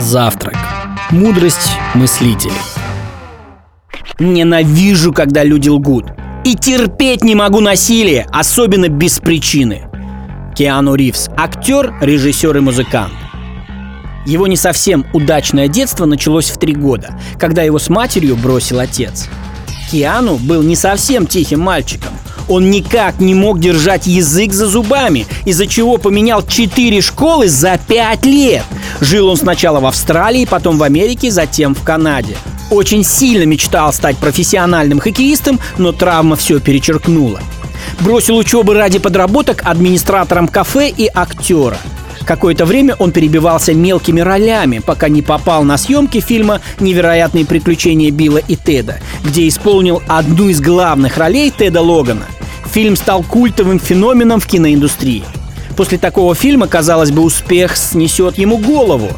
Завтрак. Мудрость мыслителей. Ненавижу, когда люди лгут. И терпеть не могу насилие, особенно без причины. Киану Ривз – актер, режиссер и музыкант. Его не совсем удачное детство началось в три года, когда его с матерью бросил отец. Киану был не совсем тихим мальчиком. Он никак не мог держать язык за зубами, из-за чего поменял четыре школы за пять лет. Жил он сначала в Австралии, потом в Америке, затем в Канаде. Очень сильно мечтал стать профессиональным хоккеистом, но травма все перечеркнула. Бросил учебы ради подработок администратором кафе и актера. Какое-то время он перебивался мелкими ролями, пока не попал на съемки фильма «Невероятные приключения Билла и Теда», где исполнил одну из главных ролей Теда Логана. Фильм стал культовым феноменом в киноиндустрии. После такого фильма, казалось бы, успех снесет ему голову.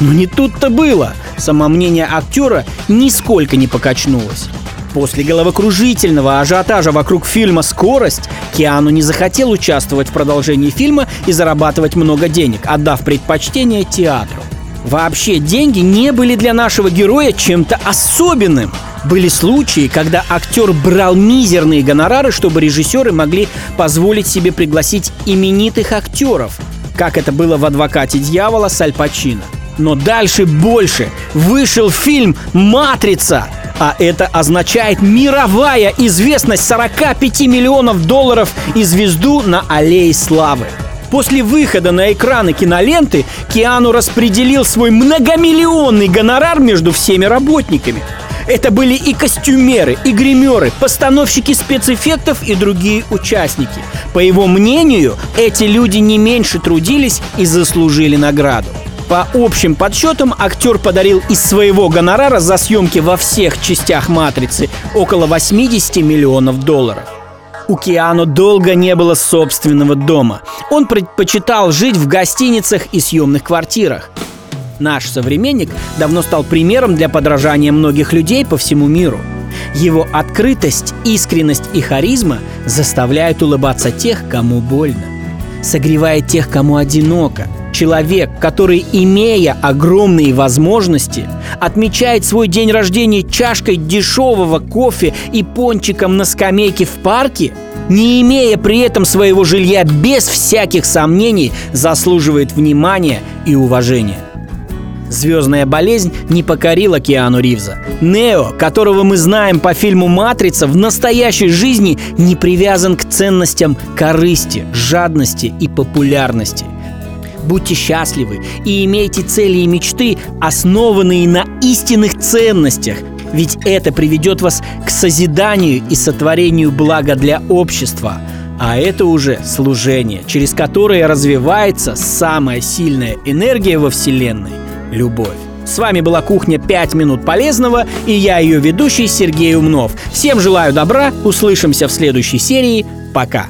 Но не тут-то было. Самомнение актера нисколько не покачнулось. После головокружительного ажиотажа вокруг фильма «Скорость» Киану не захотел участвовать в продолжении фильма и зарабатывать много денег, отдав предпочтение театру. Вообще, деньги не были для нашего героя чем-то особенным. Были случаи, когда актер брал мизерные гонорары, чтобы режиссеры могли позволить себе пригласить именитых актеров, как это было в «Адвокате дьявола» с Пачино. Но дальше больше. Вышел фильм «Матрица», а это означает мировая известность 45 миллионов долларов и звезду на аллее славы. После выхода на экраны киноленты Киану распределил свой многомиллионный гонорар между всеми работниками. Это были и костюмеры, и гримеры, постановщики спецэффектов и другие участники. По его мнению, эти люди не меньше трудились и заслужили награду. По общим подсчетам, актер подарил из своего гонорара за съемки во всех частях «Матрицы» около 80 миллионов долларов. У Киану долго не было собственного дома. Он предпочитал жить в гостиницах и съемных квартирах. Наш современник давно стал примером для подражания многих людей по всему миру. Его открытость, искренность и харизма заставляют улыбаться тех, кому больно. Согревает тех, кому одиноко – Человек, который, имея огромные возможности, отмечает свой день рождения чашкой дешевого кофе и пончиком на скамейке в парке, не имея при этом своего жилья без всяких сомнений, заслуживает внимания и уважения. Звездная болезнь не покорила Киану Ривза. Нео, которого мы знаем по фильму «Матрица», в настоящей жизни не привязан к ценностям корысти, жадности и популярности – Будьте счастливы и имейте цели и мечты, основанные на истинных ценностях, ведь это приведет вас к созиданию и сотворению блага для общества. А это уже служение, через которое развивается самая сильная энергия во Вселенной – любовь. С вами была кухня «5 минут полезного» и я ее ведущий Сергей Умнов. Всем желаю добра, услышимся в следующей серии. Пока!